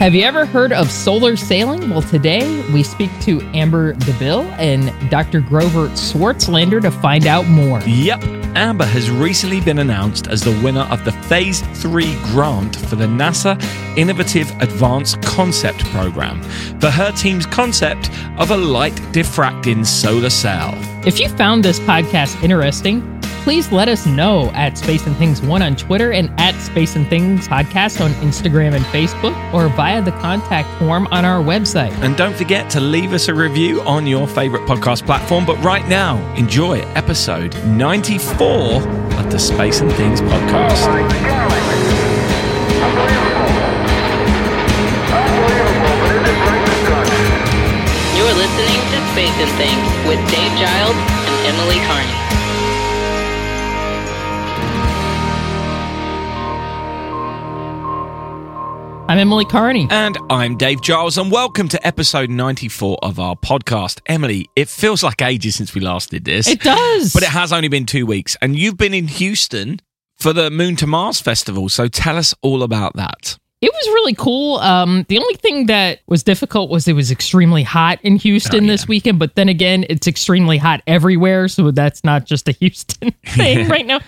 Have you ever heard of solar sailing? Well, today we speak to Amber Dubill and Dr. Grover Swartzlander to find out more. Yep, Amber has recently been announced as the winner of the Phase 3 grant for the NASA Innovative Advanced Concept Program for her team's concept of a light diffracting solar sail. If you found this podcast interesting, please let us know at Space and Things 1 on Twitter and at Space and Things Podcast on Instagram and Facebook or via the contact form on our website. And don't forget to leave us a review on your favorite podcast platform. But right now, enjoy episode 94 of the Space and Things podcast. Oh, You're listening to Space and Things with Dave Giles and Emily Carney. I'm Emily Carney. And I'm Dave Giles, and welcome to episode 94 of our podcast. Emily, it feels like ages since we last did this. It does. But it has only been two weeks, and you've been in Houston for the Moon to Mars Festival. So tell us all about that. It was really cool. Um, the only thing that was difficult was it was extremely hot in Houston Oh, this weekend, but then again, it's extremely hot everywhere, so that's not just a Houston thing right now.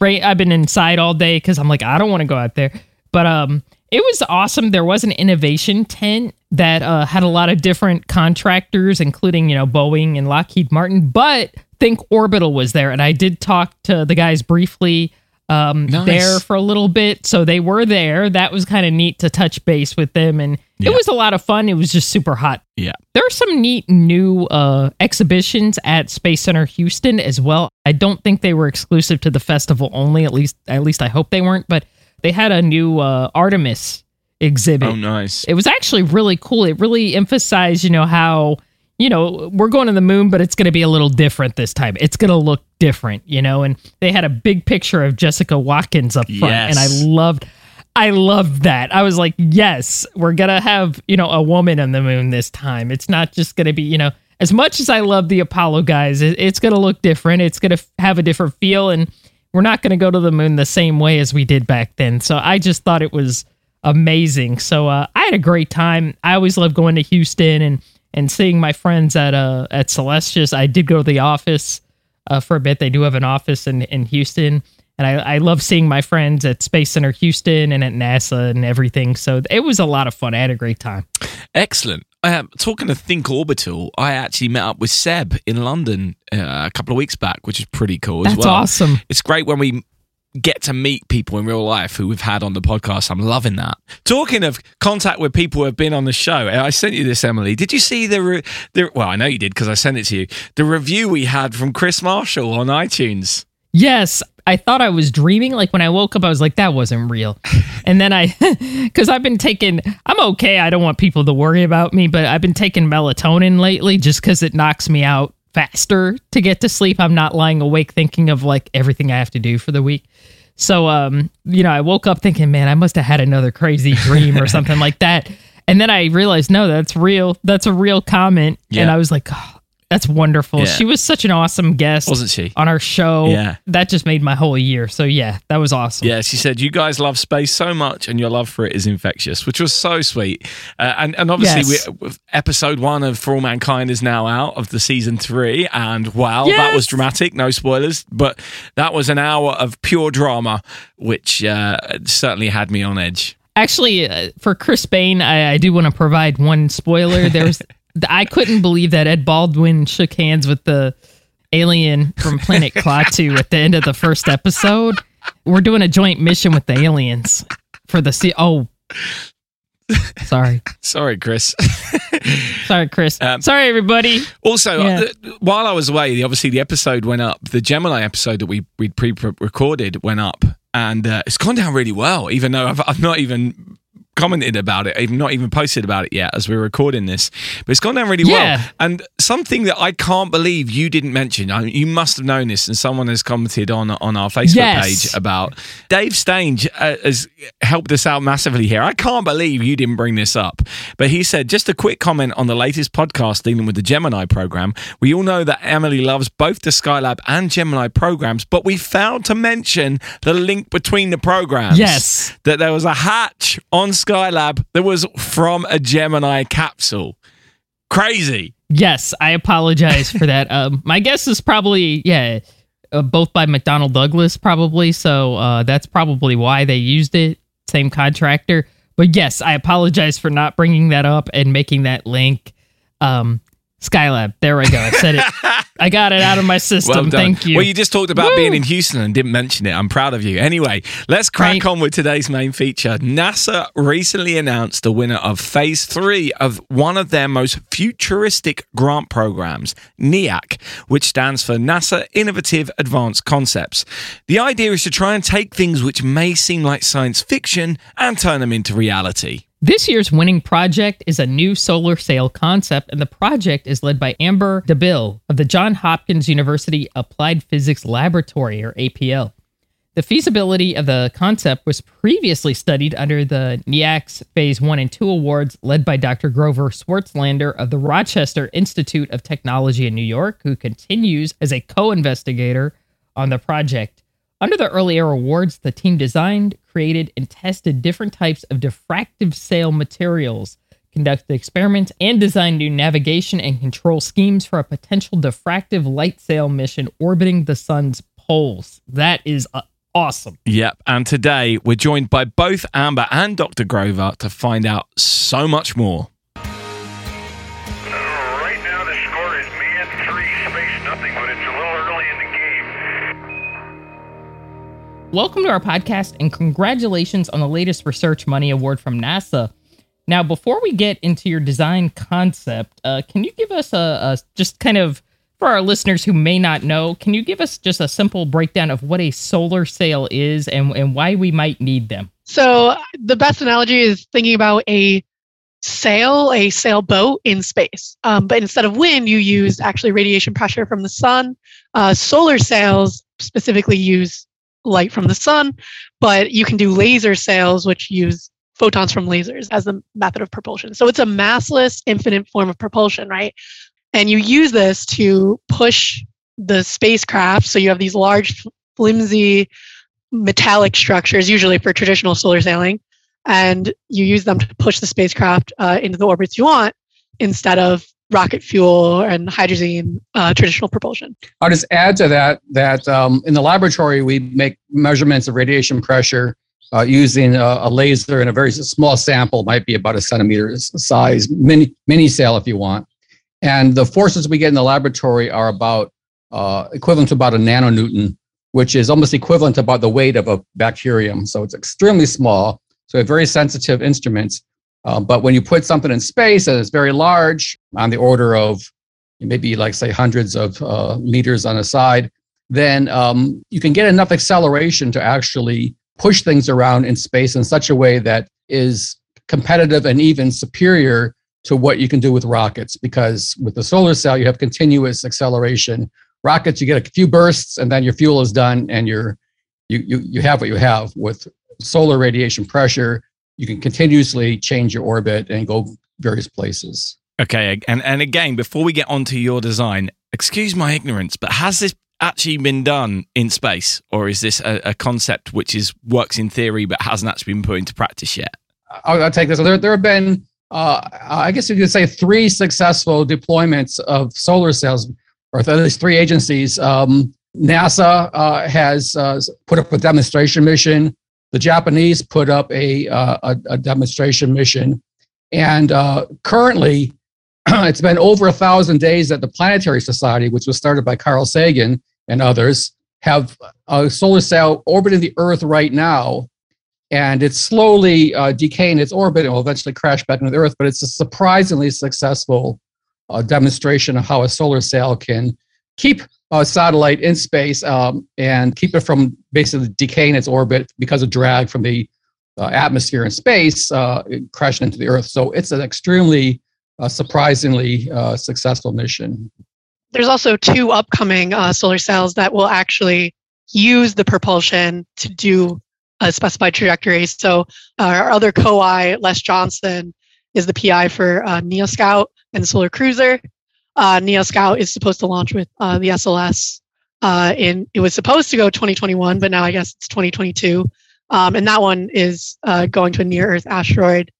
Right, I've been inside all day because I'm like, I don't want to go out there. But um, it was awesome. There was an innovation tent that uh, had a lot of different contractors, including you know Boeing and Lockheed Martin. But Think Orbital was there, and I did talk to the guys briefly um, Nice. there for a little bit. So they were there. That was kind of neat to touch base with them, and Yeah. it was a lot of fun. It was just super hot. Yeah. There are some neat new uh, exhibitions at Space Center Houston as well. I don't think they were exclusive to the festival only. At least, at least I hope they weren't. But they had a new uh, Artemis exhibit. Oh, nice. It was actually really cool. It really emphasized, you know, how you know we're going to the moon, but it's going to be a little different this time. It's going to look different, you know. And they had a big picture of Jessica Watkins up front, and I loved. I loved that. I was like, yes, we're gonna have you know a woman on the moon this time. It's not just gonna be you know as much as I love the Apollo guys, it's gonna look different. It's gonna have a different feel, and we're not gonna go to the moon the same way as we did back then. So I just thought it was amazing. So uh, I had a great time. I always love going to Houston and and seeing my friends at uh at Celestis. I did go to the office uh, for a bit. They do have an office in in Houston, and I I love seeing my friends at Space Center Houston and at NASA and everything. So it was a lot of fun. I had a great time. Excellent. Um, talking to Think Orbital, I actually met up with Seb in London uh, a couple of weeks back, which is pretty cool as well. That's well. awesome. It's great when we get to meet people in real life who we've had on the podcast. I'm loving that. Talking of contact with people who have been on the show, I sent you this, Emily. Did you see the, re- the well, I know you did because I sent it to you. The review we had from Chris Marshall on iTunes. Yes, I thought I was dreaming. Like when I woke up, I was like, that wasn't real. And then I, because I've been taking, I'm okay. I don't want people to worry about me, but I've been taking melatonin lately just because it knocks me out faster to get to sleep. I'm not lying awake thinking of like everything I have to do for the week. So, um, you know, I woke up thinking, man, I must have had another crazy dream or something like that. And then I realized, no, that's real. That's a real comment. And I was like, oh, that's wonderful. Yeah. She was such an awesome guest Wasn't she? on our show. Yeah. That just made my whole year. So yeah, that was awesome. Yeah, she said, You guys love space so much, and your love for it is infectious, which was so sweet. Uh, and, and obviously, Yes. we, episode one of For All Mankind is now out of the season three. And wow, that was dramatic. No spoilers, but that was an hour of pure drama, which uh, certainly had me on edge. Actually, uh, for Chris Bain, I, I do want to provide one spoiler. There's, I couldn't believe that Ed Baldwin shook hands with the alien from Planet Klaatu at the end of the first episode. We're doing a joint mission with the aliens for the sea. Oh, sorry, Sorry, Chris. sorry, Chris. Um, sorry, everybody. Also, Yeah. uh, while I was away, the- obviously the episode went up. The Gemini episode that we we pre-recorded went up, and uh, it's gone down really well. Even though I've, I've not even commented about it, I've not even posted about it yet as we're recording this. But it's gone down really Yeah. well. And something that I can't believe you didn't mention. I mean, you must have known this, and someone has commented on on our Facebook Yes. page about Dave Stange uh, has helped us out massively here. I can't believe you didn't bring this up, but he said just a quick comment on the latest podcast dealing with the Gemini program. We all know that Emily loves both the Skylab and Gemini programs, but we failed to mention the link between the programs. Yes. that there was a hatch on Skylab that was from a Gemini capsule. Crazy. Yes, I apologize for that. Um, my guess is probably yeah, uh, both by McDonnell Douglas probably. So uh, that's probably why they used it. Same contractor. But yes, I apologize for not bringing that up and making that link. Um, Skylab. There we go. I said it. I got it out of my system. Well. Thank you. Well, you just talked about Woo! being in Houston and didn't mention it. I'm proud of you. Anyway, let's crack Right. on with today's main feature. NASA recently announced the winner of phase three of one of their most futuristic grant programs, NIAC, which stands for NASA Innovative Advanced Concepts. The idea is to try and take things which may seem like science fiction and turn them into reality. This year's winning project is a new solar sail concept, and the project is led by Amber Dubill of the Johns Hopkins University Applied Physics Laboratory, or APL. The feasibility of the concept was previously studied under the NIAC's Phase 1 and 2 awards, led by Dr. Grover Swartzlander of the Rochester Institute of Technology in New York, who continues as a co investigator on the project. Under the earlier awards, the team designed, created, and tested different types of diffractive sail materials, conducted experiments, and designed new navigation and control schemes for a potential diffractive light sail mission orbiting the sun's poles. That is uh, awesome. Yep. And today we're joined by both Amber and Dr. Grover to find out so much more. Right now the score is man three, space nothing, but it's a little Welcome to our podcast and congratulations on the latest Research Money Award from NASA. Now, before we get into your design concept, uh, can you give us a, a just kind of for our listeners who may not know, can you give us just a simple breakdown of what a solar sail is and, and why we might need them? So the best analogy is thinking about a sail, a sailboat in space. Um, but instead of wind, you use actually radiation pressure from the sun. Uh, solar sails specifically use light from the sun, but you can do laser sails, which use photons from lasers as the method of propulsion. So it's a massless, infinite form of propulsion, right? And you use this to push the spacecraft. So you have these large, flimsy, metallic structures, usually for traditional solar sailing, and you use them to push the spacecraft uh, into the orbits you want instead of rocket fuel and hydrazine uh, traditional propulsion. I'll just add to that that um, in the laboratory we make measurements of radiation pressure uh, using a, a laser in a very small sample, might be about a centimeter size, mini mini sail if you want. And the forces we get in the laboratory are about uh, equivalent to about a nanonewton, which is almost equivalent to about the weight of a bacterium. So it's extremely small. So very sensitive instruments. Uh, but when you put something in space that is very large, on the order of maybe like say hundreds of uh, meters on a side, then um, you can get enough acceleration to actually push things around in space in such a way that is competitive and even superior to what you can do with rockets. Because with the solar sail, you have continuous acceleration. Rockets, you get a few bursts and then your fuel is done and you're you you you have what you have. With solar radiation pressure, you can continuously change your orbit and go various places. Okay, and and again, before we get onto your design, excuse my ignorance, but has this actually been done in space, or is this a, a concept which is works in theory but hasn't actually been put into practice yet? I'll, I'll take this. There, there have been, uh, I guess you could say, three successful deployments of solar sails, or at least three agencies. Um, NASA uh, has uh, put up a demonstration mission. The Japanese put up a, uh, a, a demonstration mission. And uh, currently, it's been over a thousand days that the Planetary Society, which was started by Carl Sagan and others, have a solar sail orbiting the Earth right now and it's slowly uh, decaying its orbit and will eventually crash back into the Earth. But it's a surprisingly successful uh, demonstration of how a solar sail can keep a satellite in space um, and keep it from basically decaying its orbit because of drag from the uh, atmosphere in space uh, crashing into the Earth. So it's an extremely uh, surprisingly uh, successful mission. There's also two upcoming uh, solar sails that will actually use the propulsion to do a specified trajectory. So uh, our other co-I, Les Johnson, is the PI for uh, NEA Scout and Solar Cruiser. Uh, NEA Scout is supposed to launch with uh, the SLS. Uh, in it was supposed to go 2021, but now I guess it's 2022. um, and that one is uh, going to a near Earth asteroid.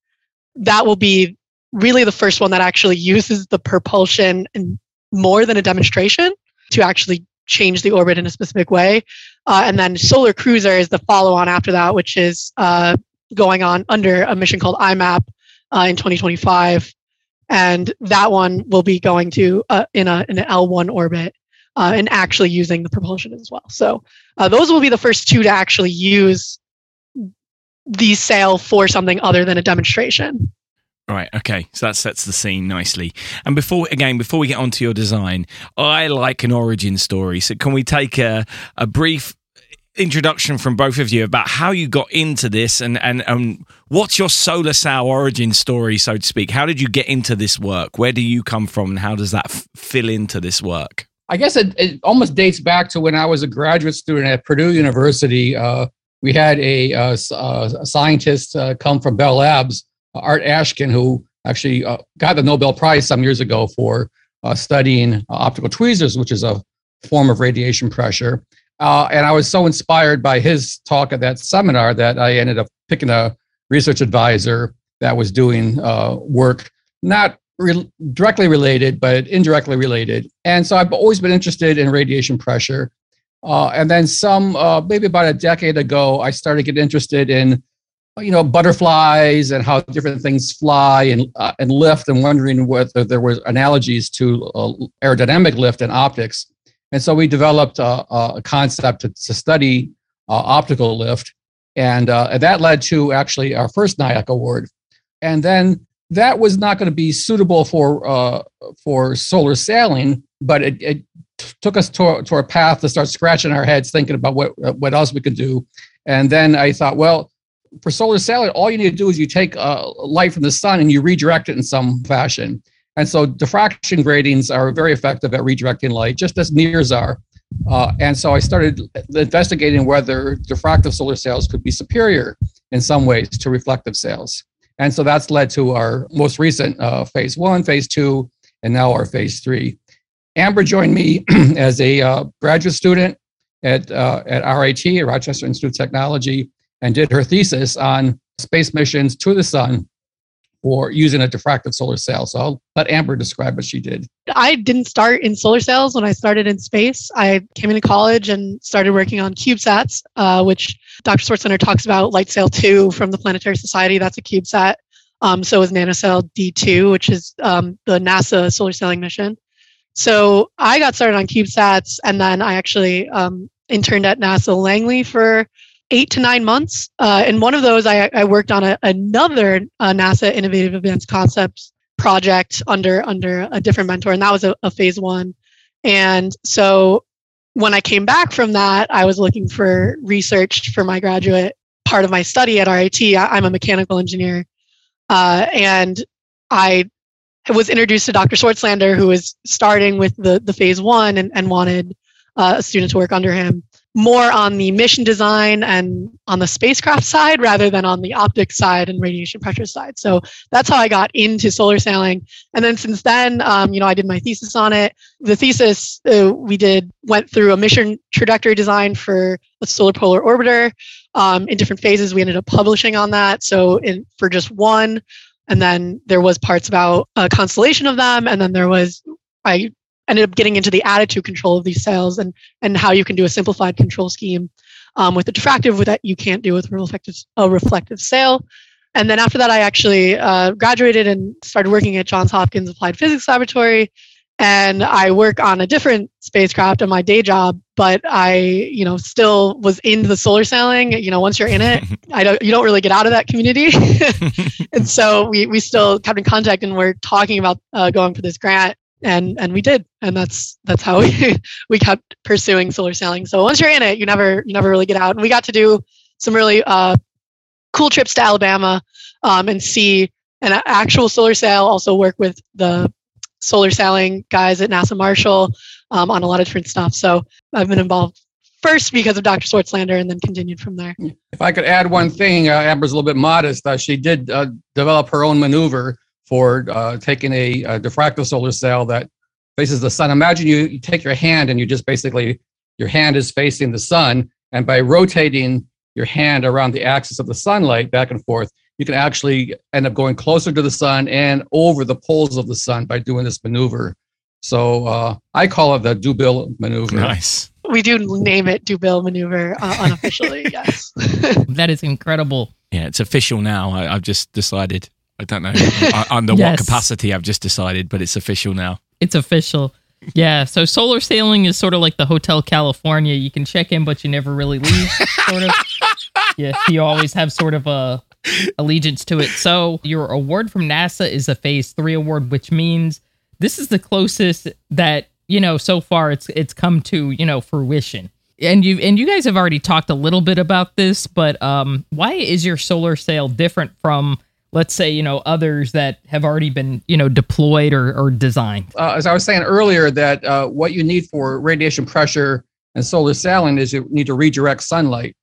That will be really the first one that actually uses the propulsion and more than a demonstration to actually change the orbit in a specific way. Uh, and then Solar Cruiser is the follow on after that, which is uh, going on under a mission called IMAP uh, in 2025. And that one will be going to uh, in, a, an L1 orbit uh, and actually using the propulsion as well. So uh, those will be the first two to actually use the sail for something other than a demonstration. Right. Okay. So that sets the scene nicely. And before, again, before we get onto your design, I like an origin story. So can we take a, a brief introduction from both of you about how you got into this and, and, and what's your solar sail origin story, so to speak? How did you get into this work? Where do you come from and how does that f- fill into this work? I guess it, it almost dates back to when I was a graduate student at Purdue University. Uh, we had a, uh, a scientist uh, come from Bell Labs Art Ashkin, who actually uh, got the Nobel Prize some years ago for uh, studying uh, optical tweezers, which is a form of radiation pressure. Uh, and I was so inspired by his talk at that seminar that I ended up picking a research advisor that was doing uh, work not re- directly related, but indirectly related. And so I've always been interested in radiation pressure. Uh, and then some, maybe about a decade ago, I started getting interested in you know butterflies and how different things fly and uh, and lift and wondering whether there were analogies to uh, aerodynamic lift and optics and so we developed a, a concept to, to study uh, optical lift. And, uh, that led to actually our first NIAC award. And then that was not going to be suitable for uh, for solar sailing but it, it took us to, to a path to start scratching our heads thinking about what what else we could do. And then i thought well for solar sailing, all you need to do is you take uh, light from the sun and you redirect it in some fashion. And so diffraction gratings are very effective at redirecting light, just as mirrors are. Uh, and so I started investigating whether diffractive solar sails could be superior in some ways to reflective sails. And so that's led to our most recent uh, phase one, phase two, and now our phase three. Amber joined me as a uh, graduate student at, uh, at RIT, Rochester Institute of Technology, and did her thesis on space missions to the sun for using a diffractive solar sail. So I'll let Amber describe what she did. I didn't start in solar sails when I started in space. I came into college and started working on CubeSats, uh, which Dr. Swartzlander talks about Light Sail 2 from the Planetary Society. That's a CubeSat. Um, so is NanoSail D2, which is um, the NASA solar sailing mission. So I got started on CubeSats and then I actually um, interned at NASA Langley for eight to nine months. Uh, and one of those, I, I worked on a, another uh, NASA Innovative Advanced Concepts project under under a different mentor, and that was a, a phase one. And so when I came back from that, I was looking for research for my graduate part of my study at RIT. I, am a mechanical engineer, uh, and I was introduced to Dr. Swartzlander, who was starting with the the phase one and, and wanted uh, a student to work under him more on the mission design and on the spacecraft side rather than on the optics side and radiation pressure side. So that's how I got into solar sailing. And then since then, um, you know, I did my thesis on it. The thesis uh, we did went through a mission trajectory design for a solar polar orbiter um, in different phases. We ended up publishing on that. So in, for just one, and then there was parts about a constellation of them, and then there was I ended up getting into the attitude control of these sails and and how you can do a simplified control scheme um, with the diffractive that you can't do with reflective a reflective sail. And then after that, I actually uh, graduated and started working at Johns Hopkins Applied Physics Laboratory. And I work on a different spacecraft in my day job, but I, you know, still was into the solar sailing. You know, once you're in it, I don't, you don't really get out of that community. and so we we still kept in contact, and we're talking about uh, going for this grant and and we did. And that's that's how we we kept pursuing solar sailing so once you're in it you never you never really get out. And we got to do some really uh, cool trips to alabama um, and see an actual solar sail also work with the solar sailing guys at nasa marshall um, on a lot of different stuff. So i've been involved first because of dr swartzlander and then continued from there. If i could add one thing uh, amber's a little bit modest. Uh, she did uh, develop her own maneuver for uh, taking a, a, diffractive solar sail that faces the sun. Imagine you, you take your hand and you just basically, your hand is facing the sun. And by rotating your hand around the axis of the sunlight back and forth, you can actually end up going closer to the sun and over the poles of the sun by doing this maneuver. So uh, I call it the Dubill maneuver. Nice. We do name it Dubill maneuver uh, unofficially, yes. That is incredible. Yeah, it's official now. I, I've just decided. I don't know under Yes. what capacity I've just decided, but it's official now. It's official. Yeah, so solar sailing is sort of like the Hotel California. You can check in, but you never really leave. sort of. Yeah, you always have sort of a allegiance to it. So your award from NASA is a Phase Three award, which means this is the closest that you know so far it's it's come to you know fruition. And you and you guys have already talked a little bit about this, but um, why is your solar sail different from let's say you know others that have already been you know deployed or, or designed? uh, as I was saying earlier, that uh, what you need for radiation pressure and solar sailing is you need to redirect sunlight.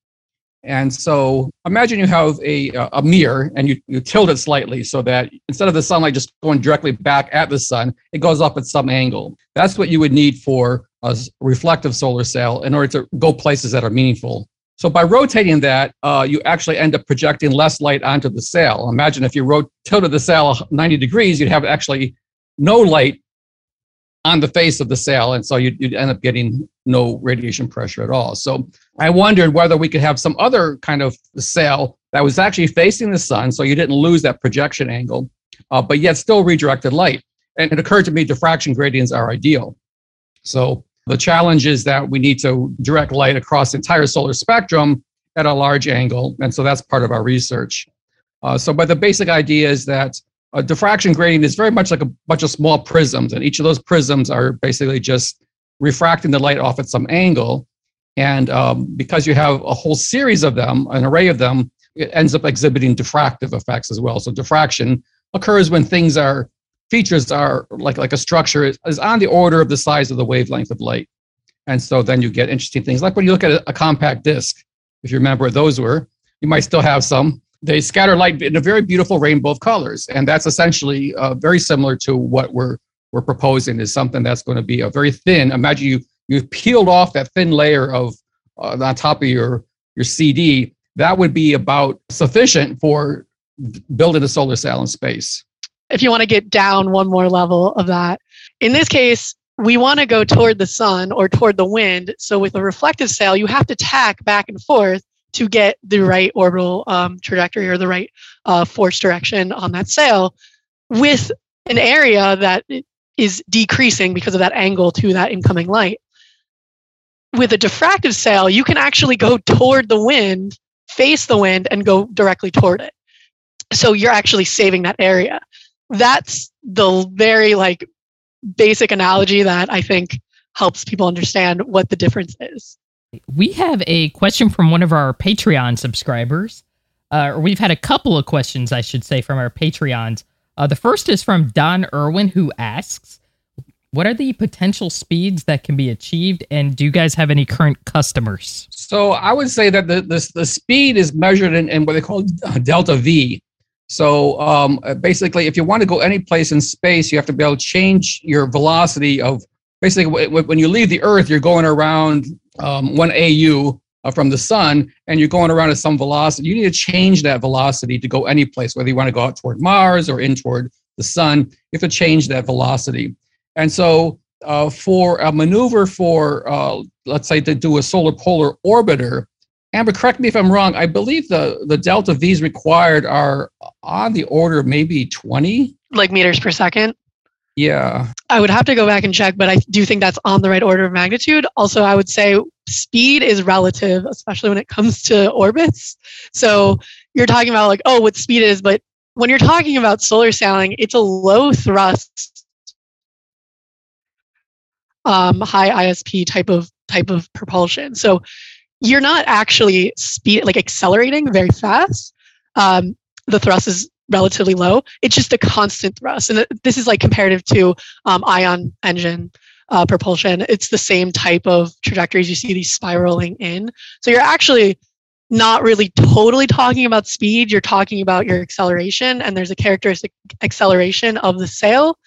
And so imagine you have a, uh, a mirror and you, you tilt it slightly so that instead of the sunlight just going directly back at the sun, it goes up at some angle. That's what you would need for a reflective solar sail in order to go places that are meaningful. So by rotating that, uh, you actually end up projecting less light onto the sail. Imagine if you rot- tilted the sail 90 degrees, you'd have actually no light on the face of the sail, and so you'd, you'd end up getting no radiation pressure at all. So I wondered whether we could have some other kind of sail that was actually facing the sun, so you didn't lose that projection angle, uh, but yet still redirected light. And it occurred to me diffraction gratings are ideal. So the challenge is that we need to direct light across the entire solar spectrum at a large angle, and so that's part of our research. Uh, so, but the basic idea is that a diffraction grating is very much like a bunch of small prisms, and each of those prisms are basically just refracting the light off at some angle. And um, because you have a whole series of them, an array of them, it ends up exhibiting diffractive effects as well. So diffraction occurs when things are features are like like a structure is, is on the order of the size of the wavelength of light. And so then you get interesting things. Like when you look at a, a compact disc, if you remember what those were, you might still have some. They scatter light in a very beautiful rainbow of colors. And that's essentially uh, very similar to what we're we're proposing is something that's going to be a very thin imagine you you've peeled off that thin layer of uh, on top of your your cd that would be about sufficient for building a solar sail in space if you want to get down one more level of that. In this case, we want to go toward the sun or toward the wind. So with a reflective sail, you have to tack back and forth to get the right orbital um, trajectory or the right uh, force direction on that sail with an area that is decreasing because of that angle to that incoming light. With a diffractive sail, you can actually go toward the wind, face the wind, and go directly toward it. So you're actually saving that area that's the very like basic analogy that I think helps people understand what the difference is. We have a question from one of our Patreon subscribers. Uh, or we've had a couple of questions, I should say, from our Patreons. Uh, the first is from Don Irwin, who asks, "What are the potential speeds that can be achieved, and do you guys have any current customers?" So I would say that the the, the speed is measured in, in what they call uh, delta V. So um, uh, basically, if you want to go any place in space, you have to be able to change your velocity of basically w- when you leave the Earth, you're going around um, one AU uh, from the sun, and you're going around at some velocity. You need to change that velocity to go any place, whether you want to go out toward Mars or in toward the sun. You have to change that velocity. And so, uh, for a maneuver for, uh, let's say, to do a solar polar orbiter, Amber, correct me if I'm wrong. I believe the, the delta V's required are on the order of maybe 20. Like meters per second. Yeah. I would have to go back and check, but I do think that's on the right order of magnitude. Also, I would say speed is relative, especially when it comes to orbits. So you're talking about like, oh, what speed is, but when you're talking about solar sailing, it's a low thrust, um, high ISP type of type of propulsion. So you're not actually speed like accelerating very fast. Um, the thrust is relatively low. It's just a constant thrust, and this is like comparative to um, ion engine uh, propulsion. It's the same type of trajectories you see these spiraling in. So you're actually not really totally talking about speed. You're talking about your acceleration, and there's a characteristic acceleration of the sail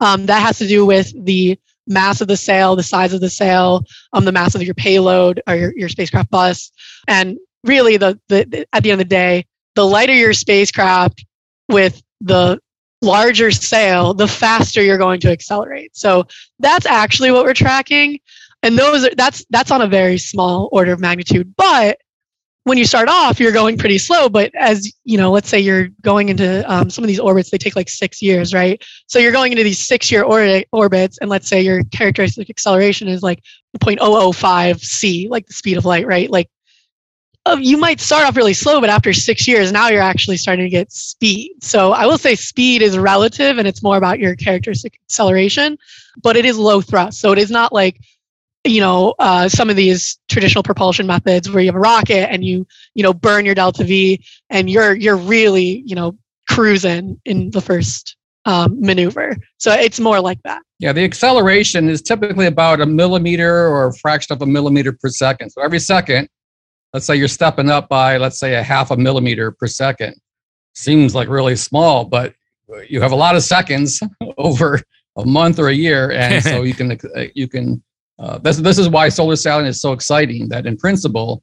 um, that has to do with the mass of the sail, the size of the sail, um, the mass of your payload or your, your spacecraft bus. And really the, the, the at the end of the day, the lighter your spacecraft with the larger sail, the faster you're going to accelerate. So that's actually what we're tracking. And those are, that's that's on a very small order of magnitude. But when you start off, you're going pretty slow. But as you know, let's say you're going into um, some of these orbits, they take like six years, right? So you're going into these six-year orbit, orbits, and let's say your characteristic acceleration is like 0.005 c, like the speed of light, right? Like uh, you might start off really slow, but after six years, now you're actually starting to get speed. So I will say speed is relative and it's more about your characteristic acceleration, but it is low thrust. So it is not like, you know, uh, some of these traditional propulsion methods where you have a rocket and you, you know, burn your delta V and you're, you're really, you know, cruising in the first um, maneuver. So it's more like that. Yeah, the acceleration is typically about a millimeter or a fraction of a millimeter per second. So every second, let's say you're stepping up by, let's say, a half a millimeter per second. Seems like really small, but you have a lot of seconds over a month or a year, and so you can you can. Uh, this this is why solar sailing is so exciting. That in principle,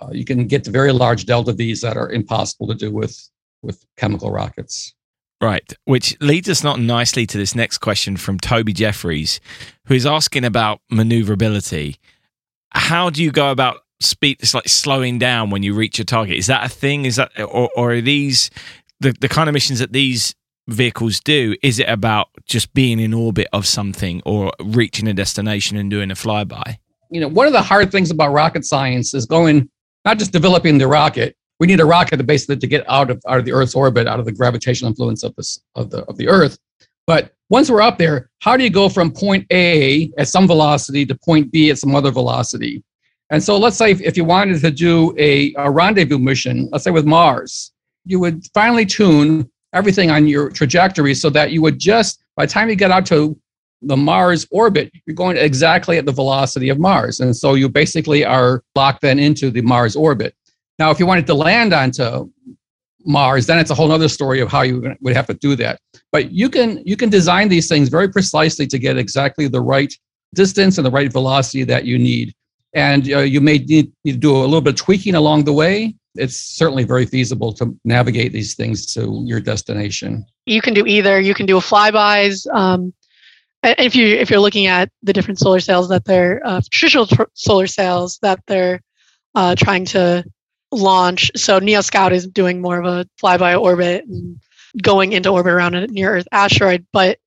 uh, you can get very large delta V's that are impossible to do with with chemical rockets. Right, which leads us not nicely to this next question from Toby Jeffries, who is asking about maneuverability. How do you go about speed it's like slowing down when you reach your target is that a thing is that or, or are these the, the kind of missions that these vehicles do is it about just being in orbit of something or reaching a destination and doing a flyby? You know one of the hard things about rocket science is going not just developing the rocket we need a rocket to basically to get out of out of the earth's orbit out of the gravitational influence of this of the of the earth. But once we're up there how do you go from point a at some velocity to point b at some other velocity? And so let's say if, if you wanted to do a, a rendezvous mission, let's say with Mars, you would finely tune everything on your trajectory so that you would just, by the time you get out to the Mars orbit, you're going exactly at the velocity of Mars. And so you basically are locked then into the Mars orbit. Now, if you wanted to land onto Mars, then it's a whole other story of how you would have to do that. But you can you can design these things very precisely to get exactly the right distance and the right velocity that you need and uh, you may need, need to do a little bit of tweaking along the way. It's certainly very feasible to navigate these things to your destination. You can do either. You can do a flybys. Um, if you if you're looking at the different solar sails that they're uh, traditional tr- solar sails that they're uh, trying to launch. So NEA Scout is doing more of a flyby orbit and going into orbit around a near Earth asteroid, but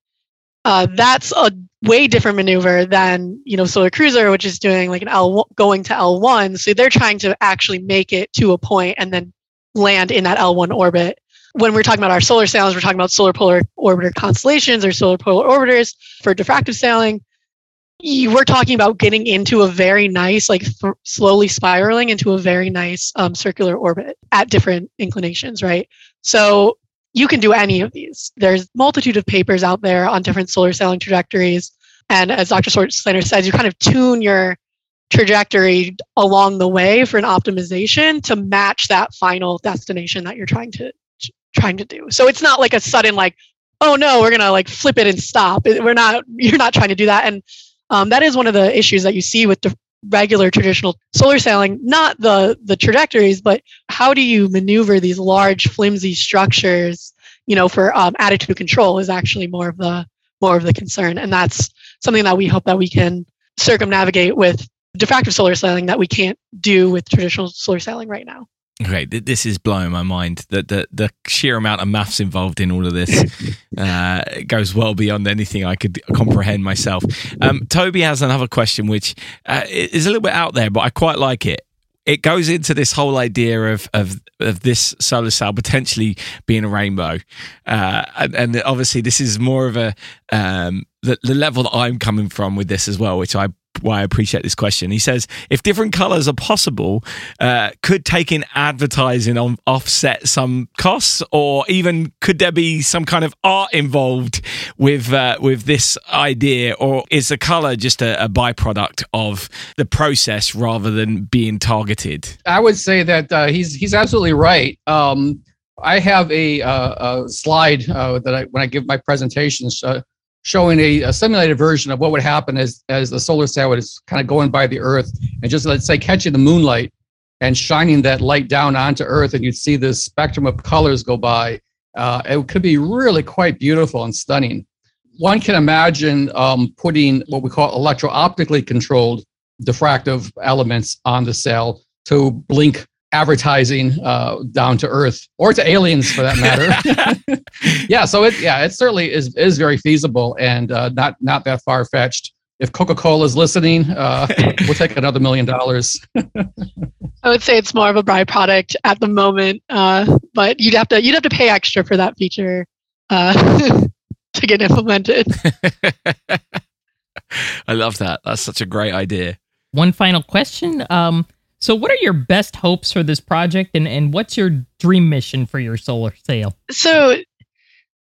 uh, that's a way different maneuver than you know solar cruiser which is doing like an l going to l1 so they're trying to actually make it to a point and then land in that l1 orbit. When we're talking about our solar sails we're talking about solar polar orbiter constellations or solar polar orbiters for diffractive sailing. We're talking about getting into a very nice like th- slowly spiraling into a very nice um, circular orbit at different inclinations right? So you can do any of these. There's multitude of papers out there on different solar sailing trajectories. And as Dr. Slater says, you kind of tune your trajectory along the way for an optimization to match that final destination that you're trying to trying to do. So it's not like a sudden like, oh no, we're gonna like flip it and stop. We're not. You're not trying to do that. And um, that is one of the issues that you see with the regular traditional solar sailing not the the trajectories but how do you maneuver these large flimsy structures you know for um, attitude control is actually more of the more of the concern and that's something that we hope that we can circumnavigate with diffractive solar sailing that we can't do with traditional solar sailing right now Okay, this is blowing my mind. The, the the sheer amount of maths involved in all of this uh, goes well beyond anything I could comprehend myself. Um, Toby has another question, which uh, is a little bit out there, but I quite like it. It goes into this whole idea of of, of this solar sail potentially being a rainbow, uh, and, and, obviously this is more of a um, the, the level that I'm coming from with this as well, which I why I appreciate this question. He says, if different colors are possible, uh, could taking advertising on offset some costs, or even could there be some kind of art involved with uh, with this idea, or is the color just a, a, byproduct of the process rather than being targeted? I would say that uh, he's he's absolutely right. Um, I have a, uh, a slide uh, that I when I give my presentations uh, showing a, a, simulated version of what would happen as as the solar sail is kind of going by the Earth and just let's say catching the moonlight and shining that light down onto Earth, and you'd see this spectrum of colors go by. Uh, it could be really quite beautiful and stunning. One can imagine um, putting what we call electro-optically controlled diffractive elements on the cell to blink advertising uh, down to earth or to aliens for that matter yeah so it yeah it certainly is is very feasible and uh, not not that far fetched if coca-cola is listening uh, we'll take another million dollars I would say it's more of a byproduct at the moment, uh, but you'd have to you'd have to pay extra for that feature uh, to get implemented. I love that. That's such a great idea. One final question. Um, so, what are your best hopes for this project, and, and what's your dream mission for your solar sail? So,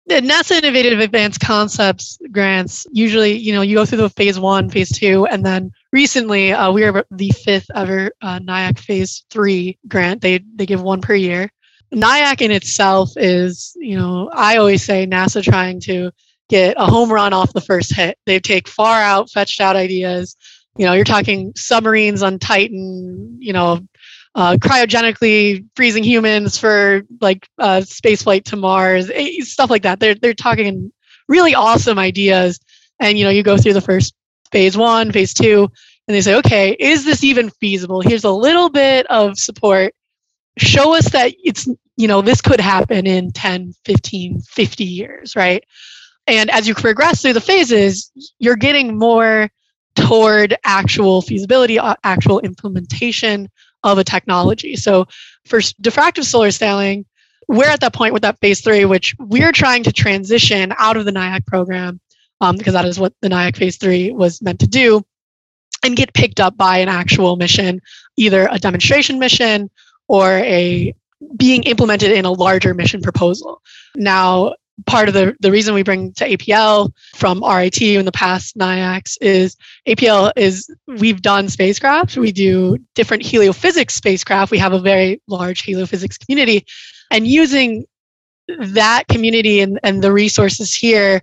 the NASA Innovative Advanced Concepts grants usually, you know, you go through the phase one, phase two, and then recently uh, we are the fifth ever uh, NIAC phase three grant. They they give one per year. NIAC in itself is, you know, I always say NASA trying to get a home run off the first hit. They take far out, fetched out ideas. You know, you're talking submarines on Titan, you know, uh, cryogenically freezing humans for like uh, space flight to Mars, eh, stuff like that. They're they're talking really awesome ideas, and you know, you go through the first phase one, phase two, and they say, okay, is this even feasible? Here's a little bit of support. Show us that it's you know this could happen in 10 15 50 years right and as you progress through the phases you're getting more toward actual feasibility, uh, actual implementation of a technology. So for diffractive solar sailing, we're at that point with that phase three, which we're trying to transition out of the NIAC program um, because that is what the NIAC phase three was meant to do and get picked up by an actual mission, either a demonstration mission or a being implemented in a larger mission proposal. Now, part of the, the reason we bring to APL from RIT in the past NIACs is APL is we've done spacecraft. We do different heliophysics spacecraft. We have a very large heliophysics community. And using that community and, and the resources here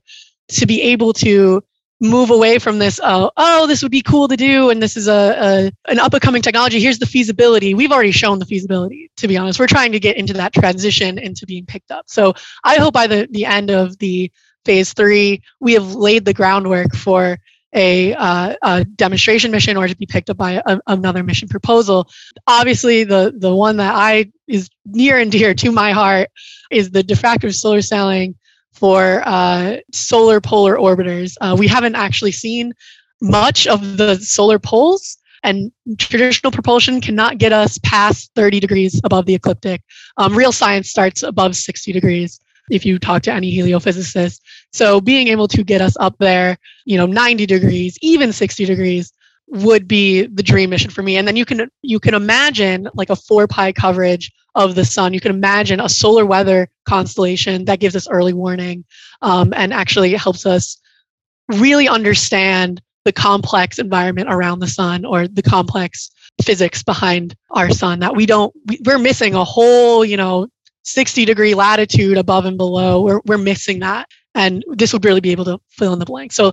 to be able to move away from this uh, oh this would be cool to do and this is a, a an up and coming technology. Here's the feasibility. We've already shown the feasibility to be honest. We're trying to get into that transition into being picked up. So i hope by the, the end of the phase three we have laid the groundwork for a, uh, a demonstration mission or to be picked up by a, another mission proposal. Obviously the the one that i is near and dear to my heart is the diffractive solar sailing for uh, solar polar orbiters. Uh, we haven't actually seen much of the solar poles, and traditional propulsion cannot get us past 30 degrees above the ecliptic. Um, real science starts above 60 degrees if you talk to any heliophysicist. So being able to get us up there, you know, 90 degrees, even 60 degrees would be the dream mission for me. And then you can you can imagine like a four pi coverage of the sun. You can imagine a solar weather constellation that gives us early warning um, and actually helps us really understand the complex environment around the sun or the complex physics behind our sun that we don't we, we're missing a whole you know 60 degree latitude above and below we're, we're missing that and this would really be able to fill in the blank so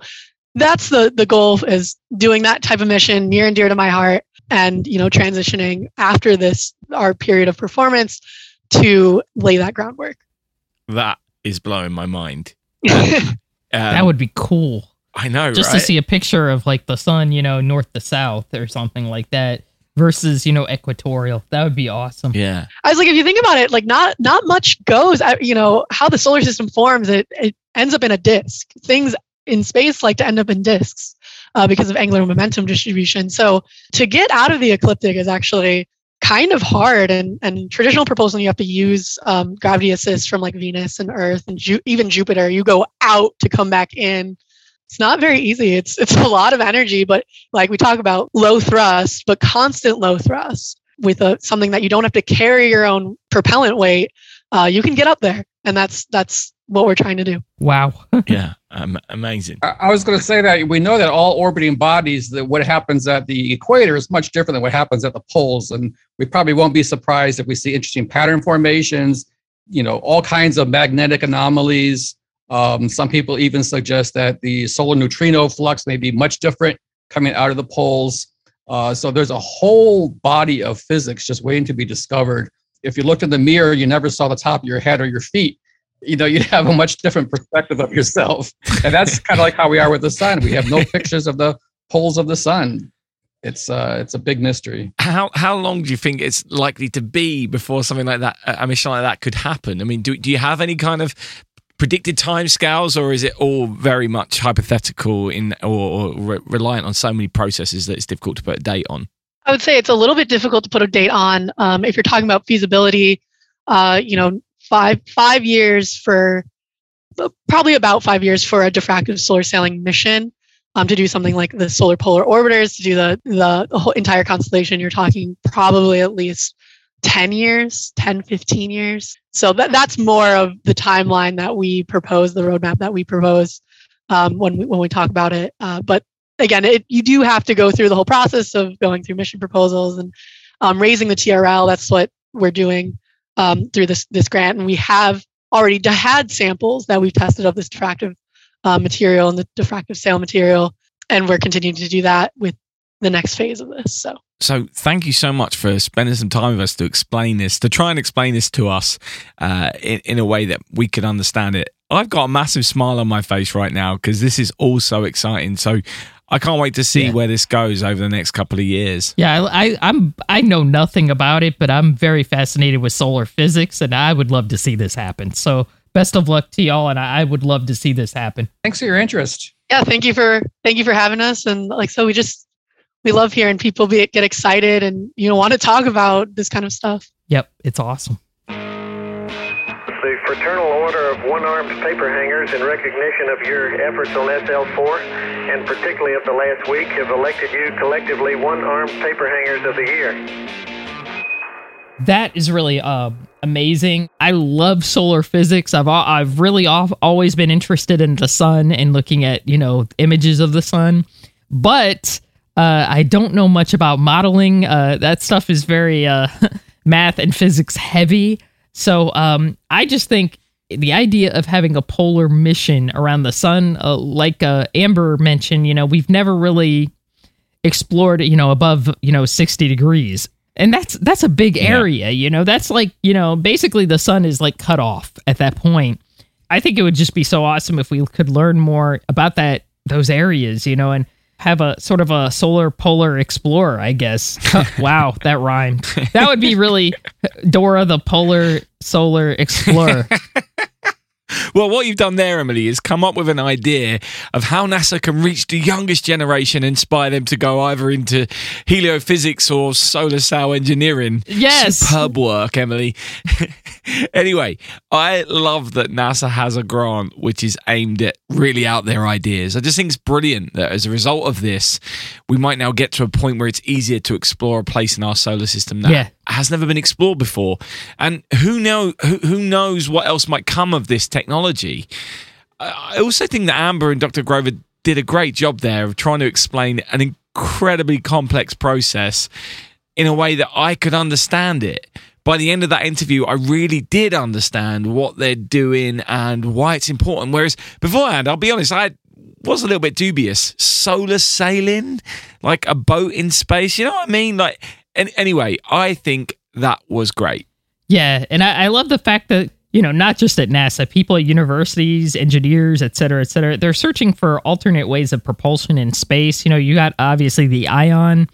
that's the the goal is doing that type of mission near and dear to my heart and you know transitioning after this our period of performance to lay that groundwork That is blowing my mind. Um, that would be cool. I know, Just right? to see a picture of like the sun, you know, north to south or something like that versus, you know, equatorial. That would be awesome. Yeah. I was like, if you think about it, like not not much goes. You know how the solar system forms. It it ends up in a disk. Things in space like to end up in disks uh, because of angular momentum distribution. So to get out of the ecliptic is actually kind of hard. And and traditional propulsion, you have to use um, gravity assist from like Venus and Earth and Ju- even Jupiter. You go out to come back in. It's not very easy. It's it's a lot of energy, but like we talk about low thrust, but constant low thrust with a, something that you don't have to carry your own propellant weight, uh, you can get up there, and that's that's what we're trying to do. Wow. Yeah. Um, amazing. I I was going to say that we know that all orbiting bodies, that what happens at the equator is much different than what happens at the poles, and we probably won't be surprised if we see interesting pattern formations. You know, all kinds of magnetic anomalies. Um, some people even suggest that the solar neutrino flux may be much different coming out of the poles. Uh, so there's a whole body of physics just waiting to be discovered. If you looked in the mirror, you never saw the top of your head or your feet. You know, you'd have a much different perspective of yourself. And that's kind of like how we are with the sun. We have no pictures of the poles of the sun. It's uh, it's a big mystery. How how long do you think it's likely to be before something like that, a mission like that, could happen? I mean, do do you have any kind of predicted timescales, or is it all very much hypothetical in or, or re- reliant on so many processes that it's difficult to put a date on? I would say it's a little bit difficult to put a date on. Um, if you're talking about feasibility, uh, you know, five five years for probably about five years for a diffractive solar sailing mission um, to do something like the solar polar orbiters to do the, the whole entire constellation. You're talking probably at least 10 years 10 15 years. So that, that's more of the timeline that we propose the roadmap that we propose um, when we when we talk about it. Uh, but again it, you do have to go through the whole process of going through mission proposals and um, raising the trl that's what we're doing um, through this this grant and we have already had samples that we've tested of this diffractive uh, material and the diffractive sail material and we're continuing to do that with the next phase of this so so thank you so much for spending some time with us to explain this, to try and explain this to us uh, in, in a way that we could understand it. I've got a massive smile on my face right now because this is all so exciting. So I can't wait to see Yeah. where this goes over the next couple of years. Yeah, I, I, I'm I know nothing about it, but I'm very fascinated with solar physics, and I would love to see this happen. So best of luck to y'all, and I, I would love to see this happen. Thanks for your interest. yeah thank you for thank you for having us and like so we just we love hearing people be, get excited and you know want to talk about this kind of stuff Yep, it's awesome. Fraternal Order of One-Armed Paper Hangers, in recognition of your efforts on SL4, and particularly of the last week, have elected you collectively One-Armed Paper Hangers of the Year. That is really uh, amazing. I love solar physics. I've I've really al- always been interested in the sun and looking at you know images of the sun, but uh, I don't know much about modeling. Uh, that stuff is very uh, math and physics heavy. So um, I just think the idea of having a polar mission around the sun, uh, like uh, Amber mentioned, you know, we've never really explored, you know, above, you know, 60 degrees. And that's that's a big area, you know. That's like, you know, basically the sun is like cut off at that point. I think it would just be so awesome if we could learn more about that those areas, you know, and have a sort of a solar polar explorer, I guess. wow, that rhymed. That would be really Dora the Polar Solar Explorer. Well, what you've done there, Emily, is come up with an idea of how NASA can reach the youngest generation and inspire them to go either into heliophysics or solar cell engineering. Yes. Superb work, Emily. anyway, I love that NASA has a grant which is aimed at really out there ideas. I just think it's brilliant that as a result of this, we might now get to a point where it's easier to explore a place in our solar system that Yeah. has never been explored before. And who know who, who knows what else might come of this technology? I I also think that Amber and Dr. Grover did a great job there of trying to explain an incredibly complex process in a way that I could understand it. By the end of that interview, I really did understand what they're doing and why it's important. Whereas beforehand, I'll be honest, I was a little bit dubious. Solar sailing, like a boat in space, you know what I mean? Like, an anyway, I think that was great. Yeah, and I, I love the fact that you know not just at NASA, people at universities, engineers, et cetera, et cetera, they're searching for alternate ways of propulsion in space. You know, you got obviously the ion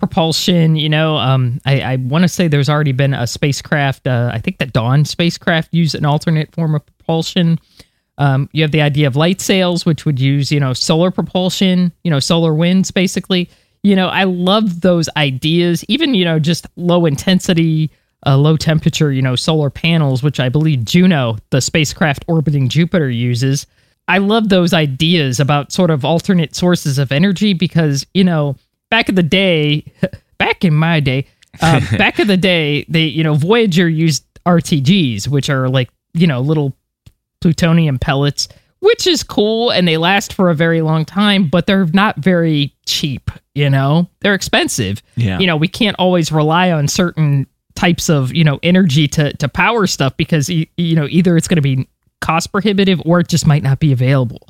propulsion. You know, um, I, I want to say there's already been a spacecraft. Uh, I think the Dawn spacecraft used an alternate form of propulsion. Um, you have the idea of light sails, which would use, you know, solar propulsion, you know, solar winds, basically. You know, I love those ideas. Even, you know, just low intensity, uh, low temperature, you know, solar panels, which I believe Juno, the spacecraft orbiting Jupiter, uses. I love those ideas about sort of alternate sources of energy because, you know, back in the day, back in my day, uh, back in the day, they, you know, Voyager used RTGs, which are like, you know, little plutonium pellets, which is cool and they last for a very long time, but they're not very cheap, you know? They're expensive. Yeah. You know, we can't always rely on certain types of, you know, energy to to power stuff because you know, either it's going to be cost prohibitive or it just might not be available.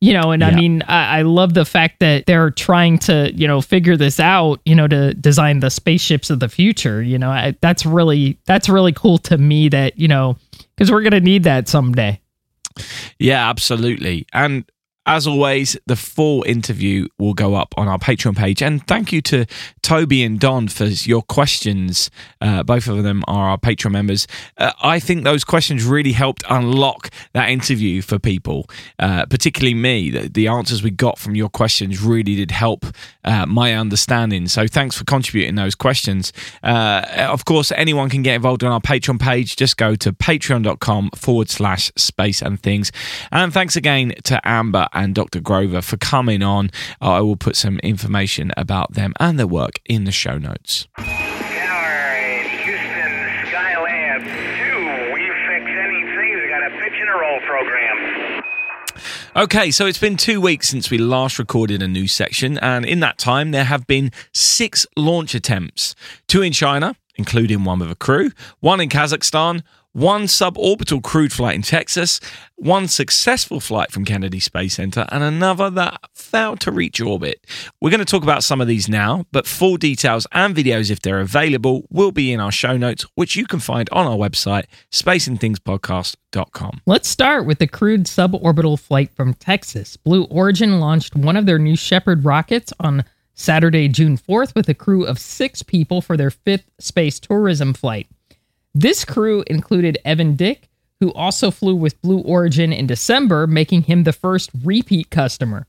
You know and i mean I, I love the fact that they're trying to you know figure this out you know to design the spaceships of the future you know I, that's really that's really cool to me that you know because we're gonna need that someday Yeah, absolutely. And as always, the full interview will go up on our Patreon page. And thank you to Toby and Don for your questions. Uh, both of them are our Patreon members. Uh, I think those questions really helped unlock that interview for people, uh, particularly me. The, the answers we got from your questions really did help uh, my understanding. So thanks for contributing those questions. Uh, of course, anyone can get involved on our Patreon page. Just go to patreon.com forward slash space and things. And thanks again to Amber and Dr. Grover for coming on. Uh, I will put some information about them and their work in the show notes. Tower, Houston, Skylab 2. We fix anything. We got a pitch and a roll program. Okay, so it's been two weeks since we last recorded a new section, and in that time, there have been six launch attempts two in China, including one with a crew, one in Kazakhstan, one suborbital crewed flight in Texas, one successful flight from Kennedy Space Center, and another that failed to reach orbit. We're going to talk about some of these now, but full details and videos, if they're available, will be in our show notes, which you can find on our website, spaceandthingspodcast.com. Let's start with the crewed suborbital flight from Texas. Blue Origin launched one of their New Shepard rockets on Saturday, June 4th, with a crew of six people for their fifth space tourism flight. This crew included Evan Dick, who also flew with Blue Origin in December, making him the first repeat customer.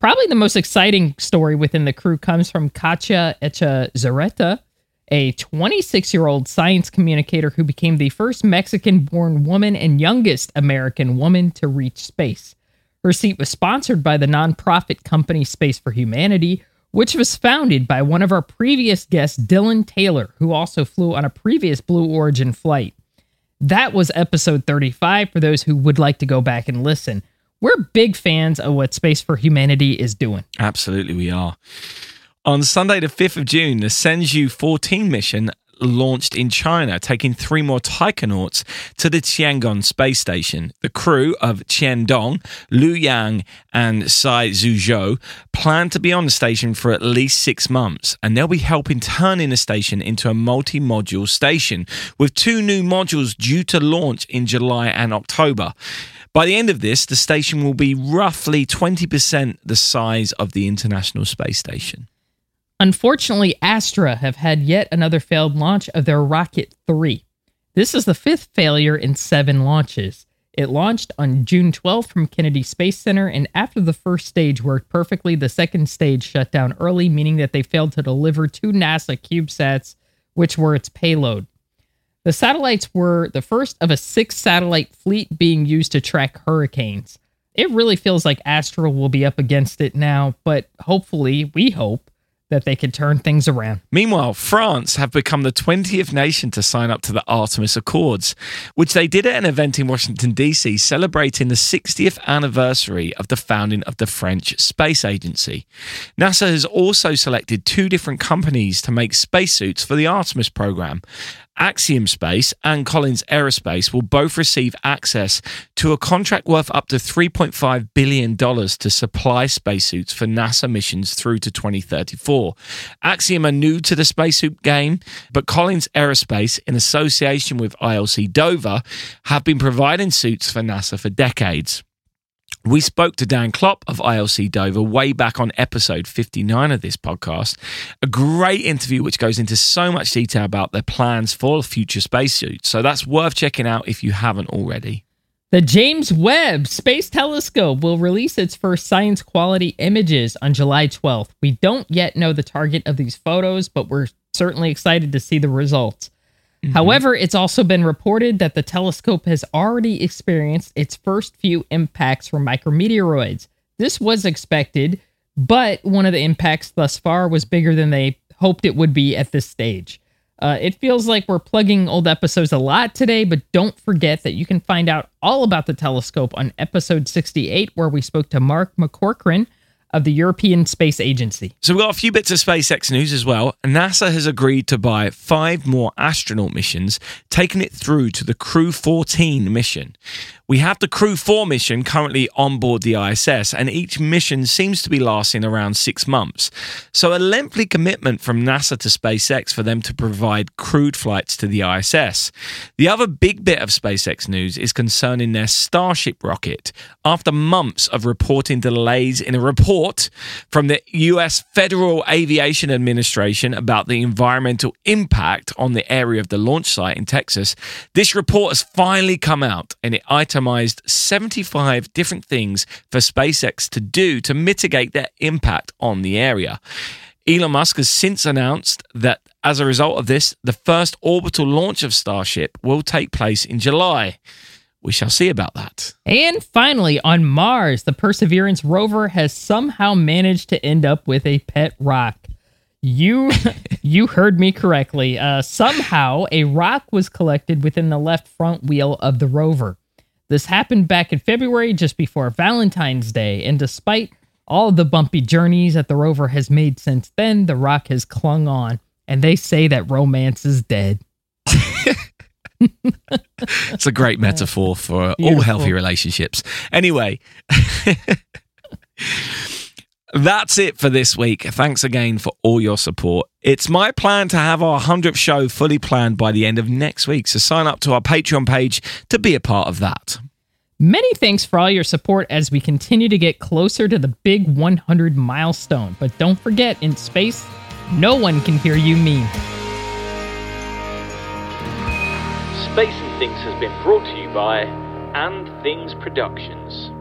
Probably the most exciting story within the crew comes from Katya Echazarreta, a 26 year old science communicator who became the first Mexican born woman and youngest American woman to reach space. Her seat was sponsored by the nonprofit company Space for Humanity, which was founded by one of our previous guests, Dylan Taylor, who also flew on a previous Blue Origin flight. That was episode 35 for those who would like to go back and listen. We're big fans of what Space for Humanity is doing. Absolutely, we are. On Sunday, the 5th of June, the Shenzhou 14 mission launched in China, taking three more taikonauts to the Tiangong space station. The crew of Chen Dong, Liu Yang, and Cai Xuzhe plan to be on the station for at least six months, and they'll be helping turning the station into a multi module station, with two new modules due to launch in July and October. By the end of this, the station will be roughly 20% the size of the International Space Station. Unfortunately, Astra have had yet another failed launch of their Rocket 3. This is the fifth failure in seven launches. It launched on June 12th from Kennedy Space Center, and after the first stage worked perfectly, the second stage shut down early, meaning that they failed to deliver two NASA CubeSats, which were its payload. The satellites were the first of a six satellite fleet being used to track hurricanes. It really feels like Astra will be up against it now, but hopefully, we hope that they can turn things around. Meanwhile, France have become the 20th nation to sign up to the Artemis Accords, which they did at an event in Washington, D.C., celebrating the 60th anniversary of the founding of the French Space Agency. NASA has also selected two different companies to make spacesuits for the Artemis program. Axiom Space and Collins Aerospace will both receive access to a contract worth up to $3.5 billion to supply spacesuits for NASA missions through to 2034. Axiom are new to the spacesuit game, but Collins Aerospace, in association with ILC Dover, have been providing suits for NASA for decades. We spoke to Dan Klopp of ILC Dover way back on episode 59 of this podcast. A great interview which goes into so much detail about their plans for future spacesuits. So that's worth checking out if you haven't already. The James Webb Space Telescope will release its first science quality images on July 12th. We don't yet know the target of these photos, but we're certainly excited to see the results. However, it's also been reported that the telescope has already experienced its first few impacts from micrometeoroids. This was expected, but one of the impacts thus far was bigger than they hoped it would be at this stage. Uh, it feels like we're plugging old episodes a lot today, but don't forget that you can find out all about the telescope on episode 68, where we spoke to Mark McCaughrean of the European Space Agency. So we've got a few bits of SpaceX news as well. NASA has agreed to buy five more astronaut missions, taking it through to the Crew 14 mission. We have the Crew 4 mission currently on board the ISS, and each mission seems to be lasting around six months. So, a lengthy commitment from NASA to SpaceX for them to provide crewed flights to the ISS. The other big bit of SpaceX news is concerning their Starship rocket. After months of reporting delays in a report from the US Federal Aviation Administration about the environmental impact on the area of the launch site in Texas, this report has finally come out and it itemized 75 different things for SpaceX to do to mitigate their impact on the area. Elon Musk has since announced that as a result of this, the first orbital launch of Starship will take place in July. We shall see about that. And finally, on Mars, the Perseverance rover has somehow managed to end up with a pet rock. You you heard me correctly. Uh, somehow, a rock was collected within the left front wheel of the rover. This happened back in February, just before Valentine's Day, and despite all the bumpy journeys that the rover has made since then, the rock has clung on, and they say that romance is dead. It's a great metaphor for all healthy relationships. Anyway, that's it for this week. Thanks again for all your support. It's my plan to have our 100th show fully planned by the end of next week. So sign up to our Patreon page to be a part of that. Many thanks for all your support as we continue to get closer to the big 100 milestone. But don't forget, in space, no one can hear you mean. Space and Things has been brought to you by And Things Productions.